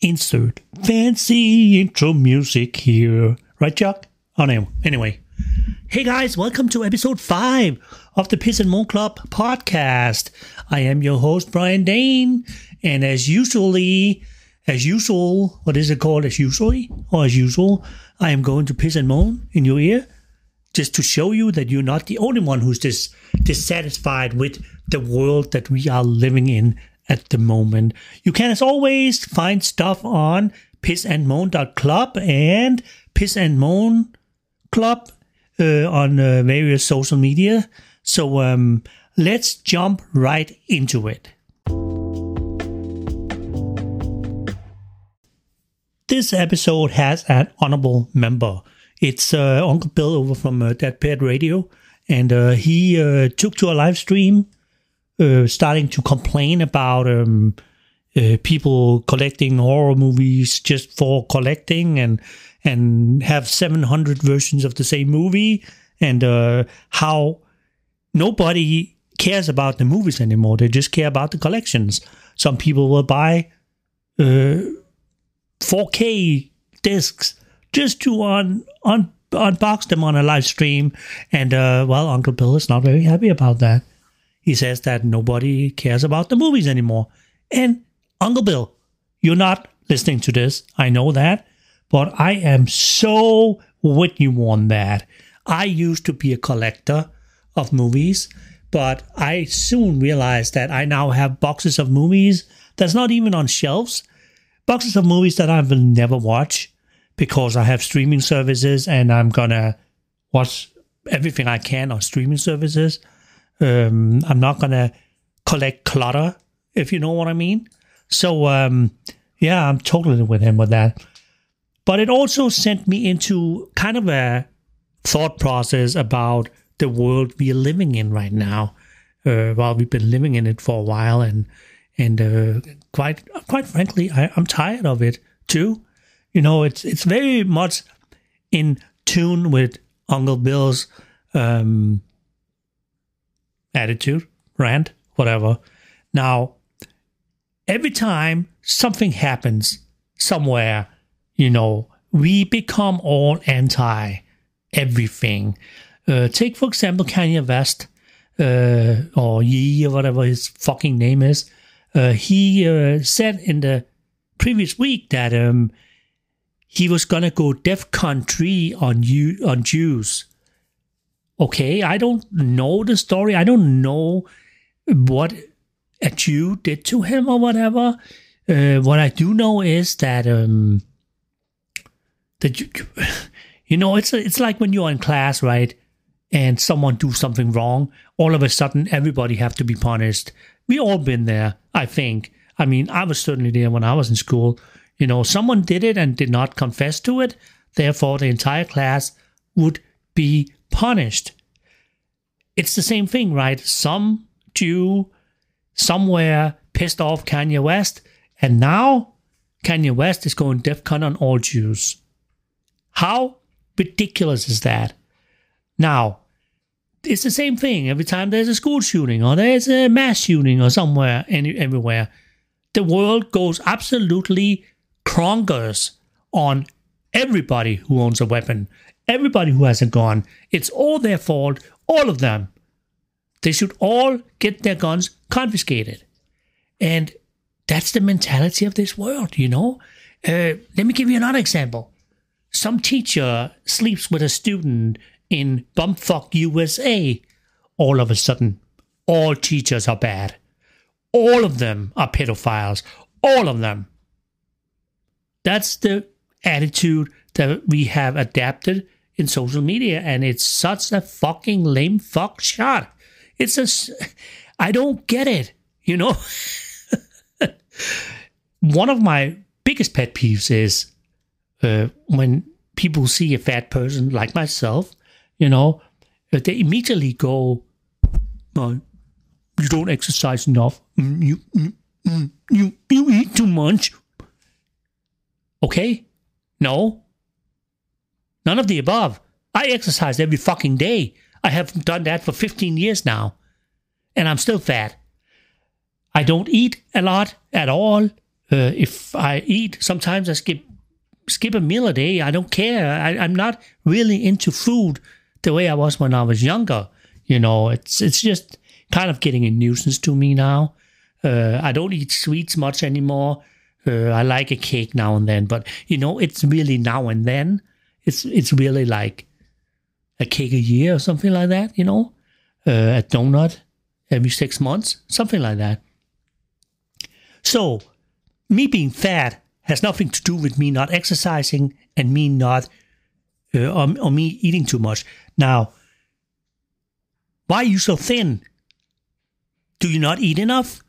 insert fancy intro music here. Right, Chuck? Oh, no. Anyway. Hey guys, welcome to episode 5 of the Piss and Moan Club podcast. I am your host, Brian Dane, and as usually, as usual, what is it called? As usually? Or as usual, I am going to piss and moan in your ear just to show you that you're not the only one who's dis- dissatisfied with the world that we are living in at the moment. You can, as always, find stuff on pissandmoan.club and Piss and Moan Club uh, on uh, various social media. So um, let's jump right into it. This episode has an honorable member. It's uh, Uncle Bill over from uh, Deadpit Radio, and uh, he uh, took to a live stream, uh, starting to complain about um, uh, people collecting horror movies just for collecting, and and have 700 versions of the same movie, and uh, how nobody cares about the movies anymore. They just care about the collections. Some people will buy uh, 4K discs just to un, un, unbox them on a live stream. And uh, well, Uncle Bill is not very happy about that. He says that nobody cares about the movies anymore. And Uncle Bill, you're not listening to this. I know that. But I am so with you on that. I used to be a collector of movies, but I soon realized that I now have boxes of movies that's not even on shelves, boxes of movies that I will never watch because I have streaming services and I'm gonna watch everything I can on streaming services. Um, I'm not gonna collect clutter, if you know what I mean. So um, yeah, I'm totally with him with that. But it also sent me into kind of a thought process about the world we are living in right now. Uh, well, we've been living in it for a while, and and uh, quite quite frankly, I, I'm tired of it too. You know, it's it's very much in tune with Uncle Bill's um, attitude, rant, whatever. Now, every time something happens somewhere, you know, we become all anti everything. Uh, take, for example, Kanye West, uh, or Ye, or whatever his fucking name is. Uh, he uh, said in the previous week that um, he was gonna go DEFCON 3 on you on Jews. Okay, I don't know the story. I don't know what a Jew did to him or whatever. Uh, what I do know is that um, that you, you know it's it's like when you're in class, right? And someone do something wrong, all of a sudden everybody have to be punished. We all been there, I think. I mean, I was certainly there when I was in school. You know, someone did it and did not confess to it, therefore the entire class would be punished. It's the same thing, right? Some Jew somewhere pissed off Kanye West, and now Kanye West is going DEFCON on all Jews. How ridiculous is that? Now, it's the same thing every time there's a school shooting or there's a mass shooting or somewhere, any, everywhere. The world goes absolutely cronkers on everybody who owns a weapon, everybody who has a gun. It's all their fault, all of them. They should all get their guns confiscated. And that's the mentality of this world, you know? Uh, let me give you another example some teacher sleeps with a student in bumfuck USA, all of a sudden, all teachers are bad. All of them are pedophiles. All of them. That's the attitude that we have adapted in social media, and it's such a fucking lame fuck shot. It's a. I don't get it, you know? One of my biggest pet peeves is uh, when people see a fat person like myself, you know, they immediately go, oh, "You don't exercise enough. Mm, you, mm, mm, you, you eat too much." Okay, no, none of the above. I exercise every fucking day. I have done that for 15 years now, and I'm still fat. I don't eat a lot at all. Uh, if I eat, sometimes I skip skip a meal a day. I don't care. I, I'm not really into food the way I was when I was younger. You know, it's it's just kind of getting a nuisance to me now. Uh, I don't eat sweets much anymore. Uh, I like a cake now and then, but you know, it's really now and then. It's it's really like a cake a year or something like that. You know, uh, a donut every six months, something like that. So, me being fat has nothing to do with me not exercising and me not uh, or, or me eating too much. Now, why are you so thin? Do you not eat enough?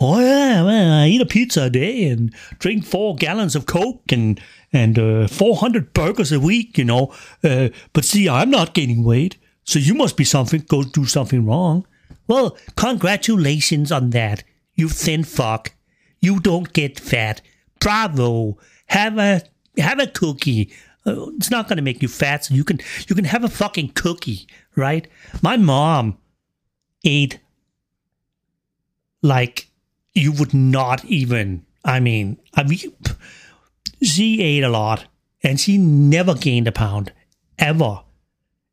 Oh yeah, well, I eat a pizza a day and drink four gallons of Coke and and uh, 400 burgers a week, you know. Uh, but see, I'm not gaining weight, so you must be something go do something wrong. Well, congratulations on that, you thin fuck. You don't get fat. Bravo. Have a have a cookie. Uh, it's not going to make you fat, so you can you can have a fucking cookie, right? My mom ate like you would not even. I mean, I mean, she ate a lot, and she never gained a pound ever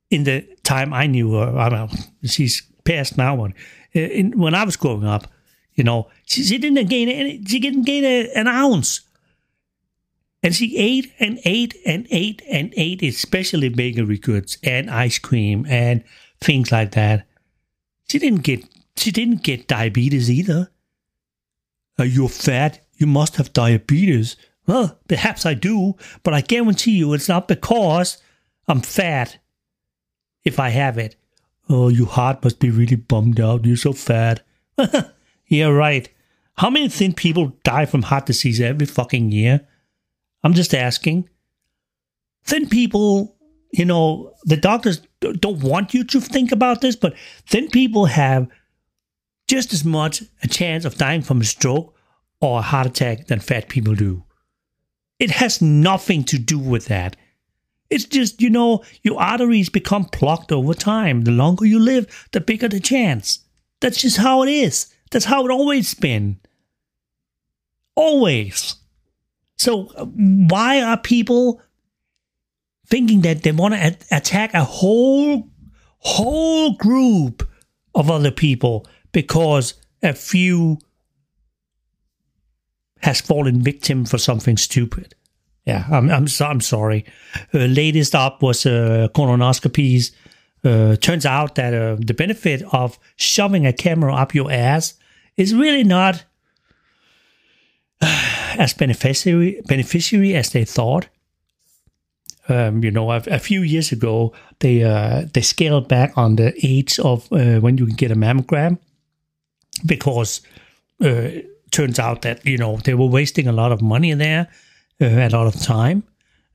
in the time I knew her. I mean, she's passed now. When in, when I was growing up, you know, she, she didn't gain any. She didn't gain a, an ounce. And she ate and ate and ate and ate, especially bakery goods and ice cream and things like that. She didn't get she didn't get diabetes either. Uh, you're fat. You must have diabetes. Well, perhaps I do, but I guarantee you it's not because I'm fat if I have it. Oh, your heart must be really bummed out. You're so fat. yeah, right. How many thin people die from heart disease every fucking year? I'm just asking. Thin people, you know, the doctors don't want you to think about this, but thin people have just as much a chance of dying from a stroke or a heart attack than fat people do. It has nothing to do with that. It's just, you know, your arteries become plugged over time. The longer you live, the bigger the chance. That's just how it is. That's how it always been. Always. So why are people thinking that they want to attack a whole whole group of other people because a few has fallen victim for something stupid? Yeah, I'm I'm, so, I'm sorry. Uh, latest up was uh, colonoscopies. Uh, turns out that uh, the benefit of shoving a camera up your ass is really not as beneficiary beneficiary as they thought. Um, you know, a, a, few years ago, they uh, they scaled back on the age of uh, when you can get a mammogram because uh, turns out that you know they were wasting a lot of money there, uh, a lot of time.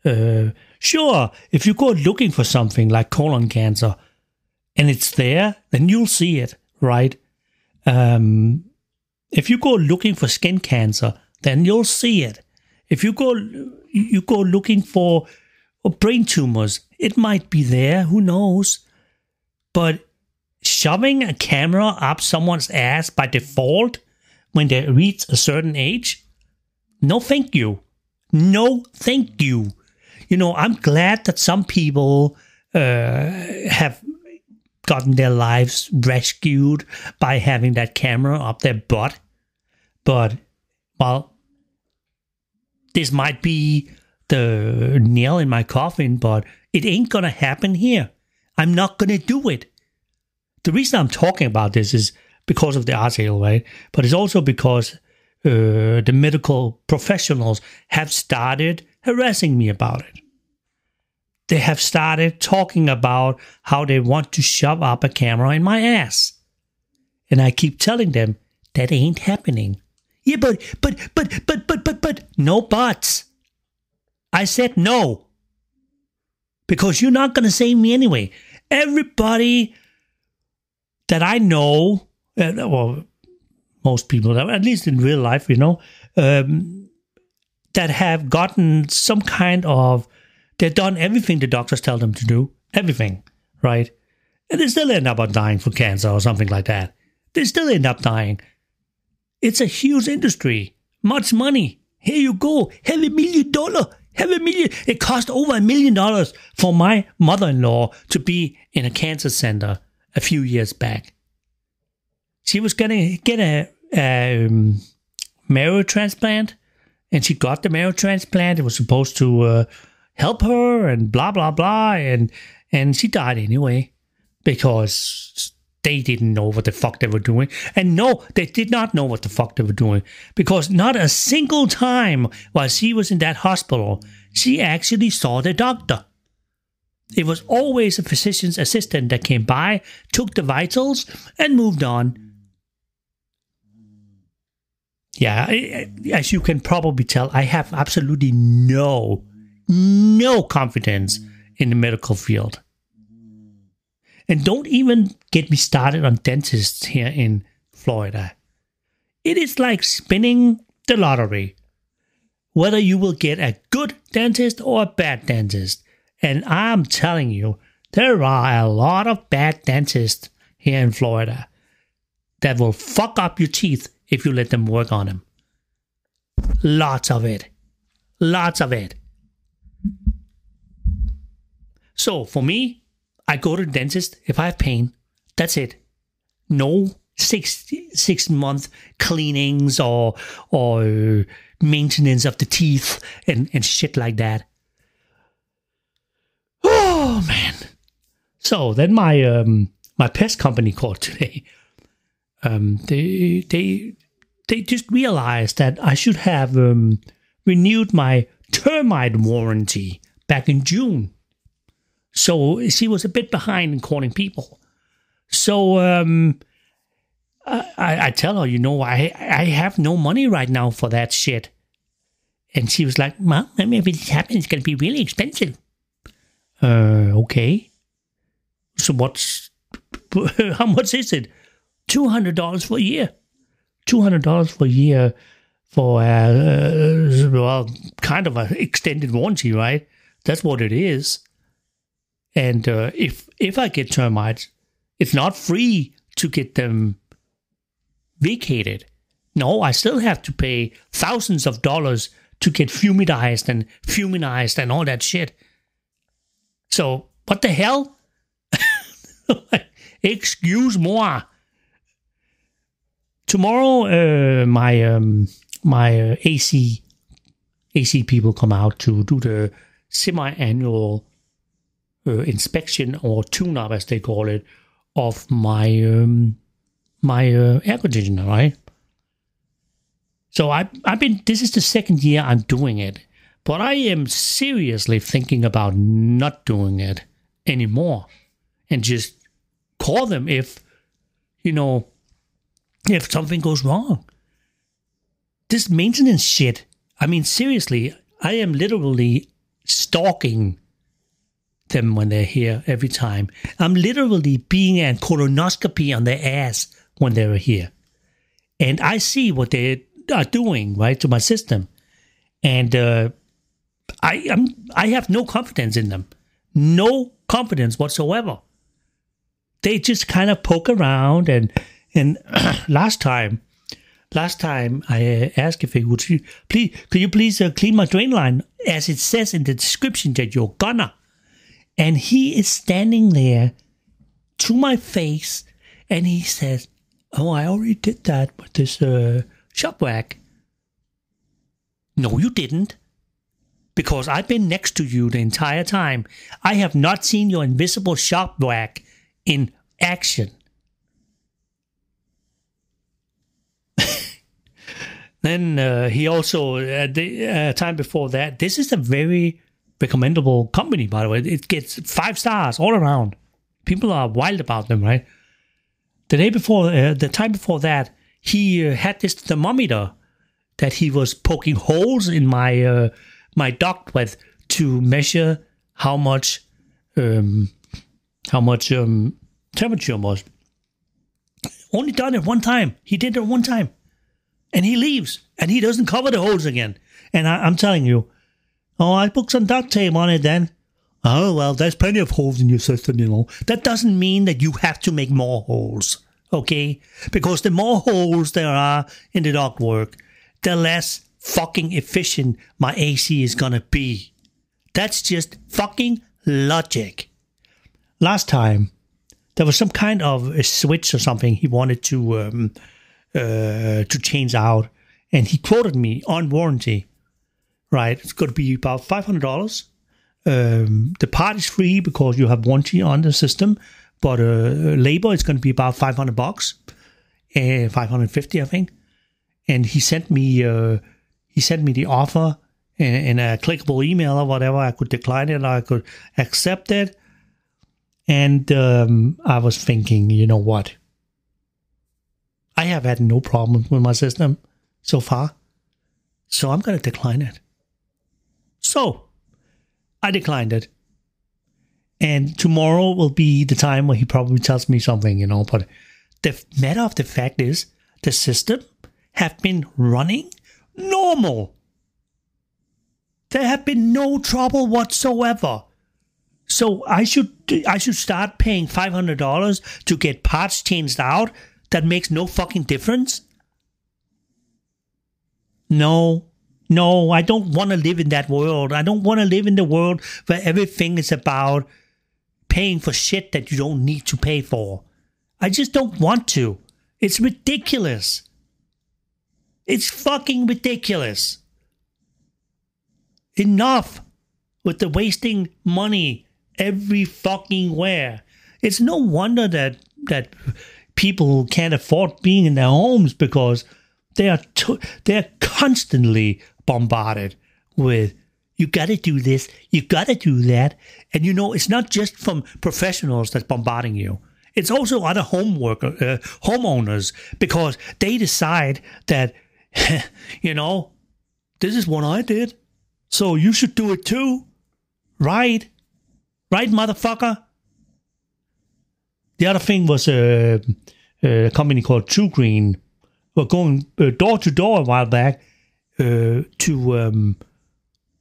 Uh, sure, if you go looking for something like colon cancer and it's there, then you'll see it, right? Um, if you go looking for skin cancer, then you'll see it. If you go you go looking for brain tumors, it might be there, who knows? But shoving a camera up someone's ass by default when they reach a certain age? No, thank you. No, thank you. You know, I'm glad that some people uh, have gotten their lives rescued by having that camera up their butt. But, well, this might be the nail in my coffin, but it ain't gonna happen here. I'm not gonna do it. The reason I'm talking about this is because of the article, right? But it's also because uh, the medical professionals have started harassing me about it. They have started talking about how they want to shove up a camera in my ass. And I keep telling them that ain't happening. Yeah, but, but, but, but, but, but, but, no buts. I said no. Because you're not going to save me anyway. Everybody that I know, well, most people, at least in real life, you know, um, that have gotten some kind of, they've done everything the doctors tell them to do, everything, right? And they still end up dying for cancer or something like that. They still end up dying it's a huge industry. much money. Here you go. Have a million dollar. Have a million. It cost over a million dollars for my mother-in-law to be in a cancer center a few years back. She was gonna get a, a um, marrow transplant, and she got the marrow transplant. It was supposed to uh, help her, and blah blah blah, and and she died anyway because they didn't know what the fuck they were doing. And no, they did not know what the fuck they were doing because not a single time while she was in that hospital, she actually saw the doctor. It was always a physician's assistant that came by, took the vitals, and moved on. Yeah, as you can probably tell, I have absolutely no, no confidence in the medical field. And don't even get me started on dentists here in Florida. It is like spinning the lottery. Whether you will get a good dentist or a bad dentist. And I'm telling you, there are a lot of bad dentists here in Florida that will fuck up your teeth if you let them work on them. Lots of it. Lots of it. So for me, I go to the dentist if I have pain. That's it. No six six month cleanings or or maintenance of the teeth and, and shit like that. Oh man. So then my um my pest company called today. Um they they they just realized that I should have um renewed my termite warranty back in June. So she was a bit behind in calling people. So um, I, I tell her, you know, I I have no money right now for that shit. And she was like, "Well, if it happens, it's going to be really expensive." Uh, okay. So what's how much is it? Two hundred dollars for a year. Two hundred dollars for a year for uh, well, kind of an extended warranty, right? That's what it is. And uh, if if I get termites, it's not free to get them vacated. No, I still have to pay thousands of dollars to get fumidized and fuminized and all that shit. So what the hell? Excuse moi. Tomorrow, uh, my um, my uh, AC AC people come out to do the semi-annual uh, inspection or tune-up, as they call it, of my um, my uh, air conditioner, right? So I I've been this is the second year I'm doing it, but I am seriously thinking about not doing it anymore, and just call them if you know if something goes wrong. This maintenance shit. I mean, seriously, I am literally stalking them when they're here every time. I'm literally being a colonoscopy on their ass when they're here. And I see what they are doing, right, to my system. And uh, I am I have no confidence in them. No confidence whatsoever. They just kind of poke around and and last time last time I asked if they would please could you please uh, clean my drain line as it says in the description that you're gonna and he is standing there to my face and he says, Oh, I already did that with this uh, shop vac. No, you didn't. Because I've been next to you the entire time. I have not seen your invisible shop vac in action. Then uh, he also, uh, the uh, time before that, this is a very recommendable company, by the way. It gets five stars all around. People are wild about them, right? The day before, uh, the time before that, he uh, had this thermometer that he was poking holes in my uh, my duct with to measure how much um, how much um, temperature was. Only done it one time. He did it one time, and he leaves, and he doesn't cover the holes again. And I, I'm telling you, Oh, I put some duct tape on it then. Oh, well, there's plenty of holes in your system, you know. That doesn't mean that you have to make more holes, okay? Because the more holes there are in the duct work, the less fucking efficient my AC is gonna be. That's just fucking logic. Last time, there was some kind of a switch or something he wanted to um, uh, to change out, and he quoted me on warranty. Right, it's going to be about five hundred dollars. Um, the part is free because you have warranty on the system, but uh, labor is going to be about five hundred bucks, uh, hundred fifty, I think. And he sent me uh, he sent me the offer in, in a clickable email or whatever. I could decline it, or I could accept it. And um, I was thinking, you know what? I have had no problem with my system so far. So I'm going to decline it. So I declined it. And tomorrow will be the time where he probably tells me something, you know. But the matter of the fact is, the system have been running normal. There have been no trouble whatsoever. So I should I should start paying five hundred dollars to get parts changed out that makes no fucking difference? No, no, I don't want to live in that world. I don't want to live in the world where everything is about paying for shit that you don't need to pay for. I just don't want to. It's ridiculous. It's fucking ridiculous. Enough with the wasting money every fucking where. It's no wonder that that people who can't afford being in their homes because they are they're constantly bombarded with you got to do this, you got to do that, and you know it's not just from professionals that's bombarding you. It's also other home worker, uh, homeowners because they decide that you know this is what I did, so you should do it too, right? Right, motherfucker. The other thing was uh, a company called TruGreen were going uh, door to door a while back uh, to um,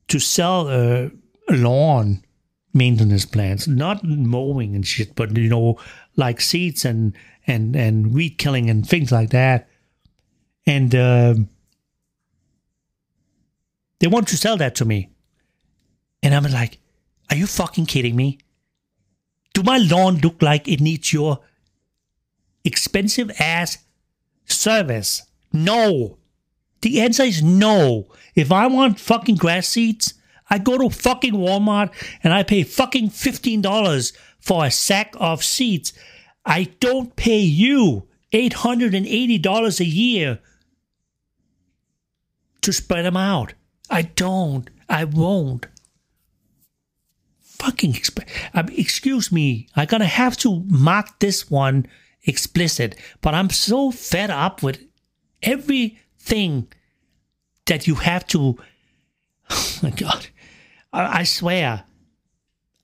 to sell uh, lawn maintenance plans, not mowing and shit, but you know, like seeds and and and weed killing and things like that. And uh, they want to sell that to me, and I'm like, "Are you fucking kidding me? Do my lawn look like it needs your expensive ass service? No. The answer is no. If I want fucking grass seeds, I go to fucking Walmart and I pay fucking $15 for a sack of seeds. I don't pay you $880 a year to spread them out. I don't. I won't. Fucking exp- um, excuse me. I'm gonna have to mark this one explicit, but I'm so fed up with everything that you have to. Oh my God. I, I swear,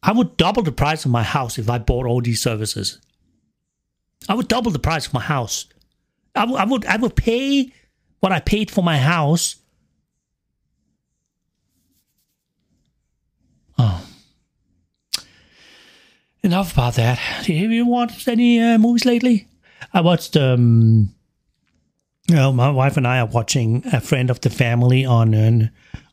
I would double the price of my house if I bought all these services. I would double the price of my house. I, w- I would I would pay what I paid for my house. Oh. Enough about that. Have you watched any uh, movies lately? I watched. Um, you know, my wife and I are watching a friend of the family on uh,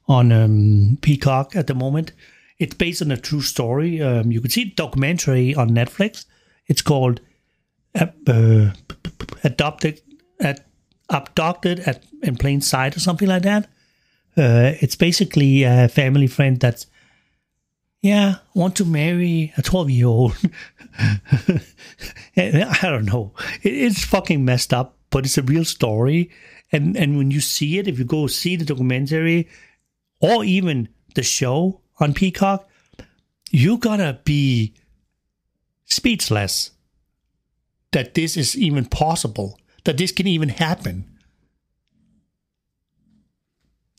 on um, Peacock at the moment. It's based on a true story. Um, you can see documentary on Netflix. It's called uh, uh, "Adopted," at, "Abducted" at in plain sight or something like that. Uh, it's basically a family friend that's yeah, want to marry a 12 year old. I don't know. It's fucking messed up, but it's a real story. And, and when you see it, if you go see the documentary or even the show on Peacock, you're gonna be speechless that this is even possible, that this can even happen.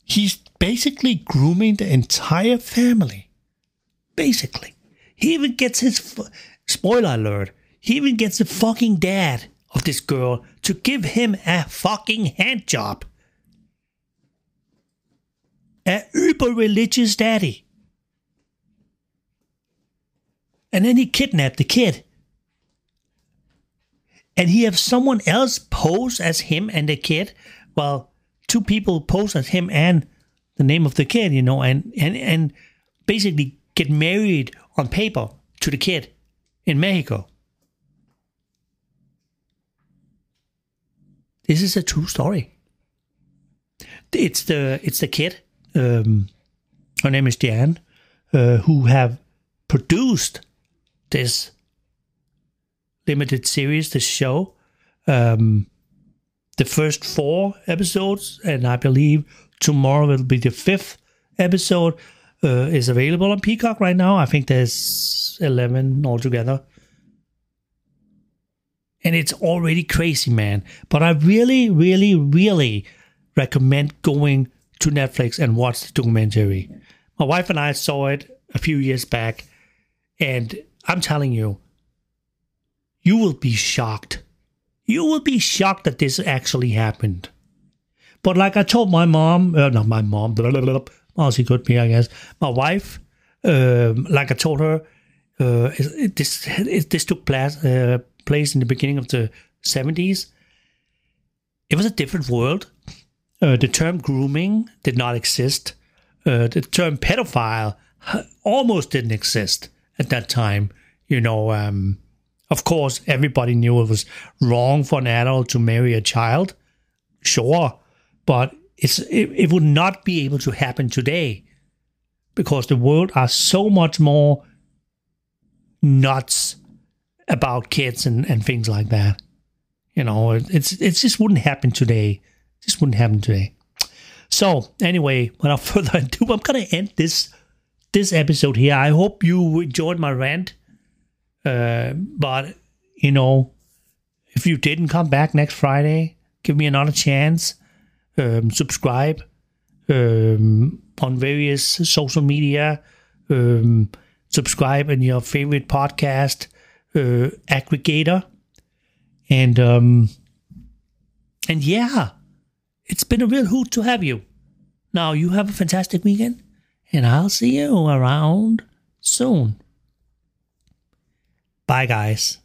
He's basically grooming the entire family Basically, he even gets his spoiler alert. He even gets the fucking dad of this girl to give him a fucking hand job. A uber religious daddy. And then he kidnapped the kid. And he have someone else pose as him and the kid. Well, two people pose as him and the name of the kid, you know, and and and basically get married on paper to the kid in Mexico. This is a true story. It's the it's the kid. Um, her name is Jan, uh, who have produced this limited series, this show. Um, the first four episodes, and I believe tomorrow will be the fifth episode. Uh, is available on Peacock right now. I think there's eleven altogether, and it's already crazy, man. But I really, really, really recommend going to Netflix and watch the documentary. My wife and I saw it a few years back, and I'm telling you, you will be shocked. You will be shocked that this actually happened. But like I told my mom, uh, not my mom, blah, blah, blah, well, she could be, I guess. My wife, um, like I told her, uh, it, this it, this took place, uh, place in the beginning of the 70s. It was a different world. Uh, the term grooming did not exist. Uh, the term pedophile almost didn't exist at that time. You know, um, of course, everybody knew it was wrong for an adult to marry a child. Sure, but it's it, it would not be able to happen today because the world are so much more nuts about kids and, and things like that. You know, it's it just wouldn't happen today. Just wouldn't happen today. So anyway, without further ado, I'm gonna end this this episode here. I hope you enjoyed my rant. Uh, but you know, if you didn't come back next Friday, give me another chance. Um, subscribe um, on various social media. Um, subscribe in your favorite podcast uh, aggregator, and um, and yeah, it's been a real hoot to have you. Now you have a fantastic weekend, and I'll see you around soon. Bye, guys.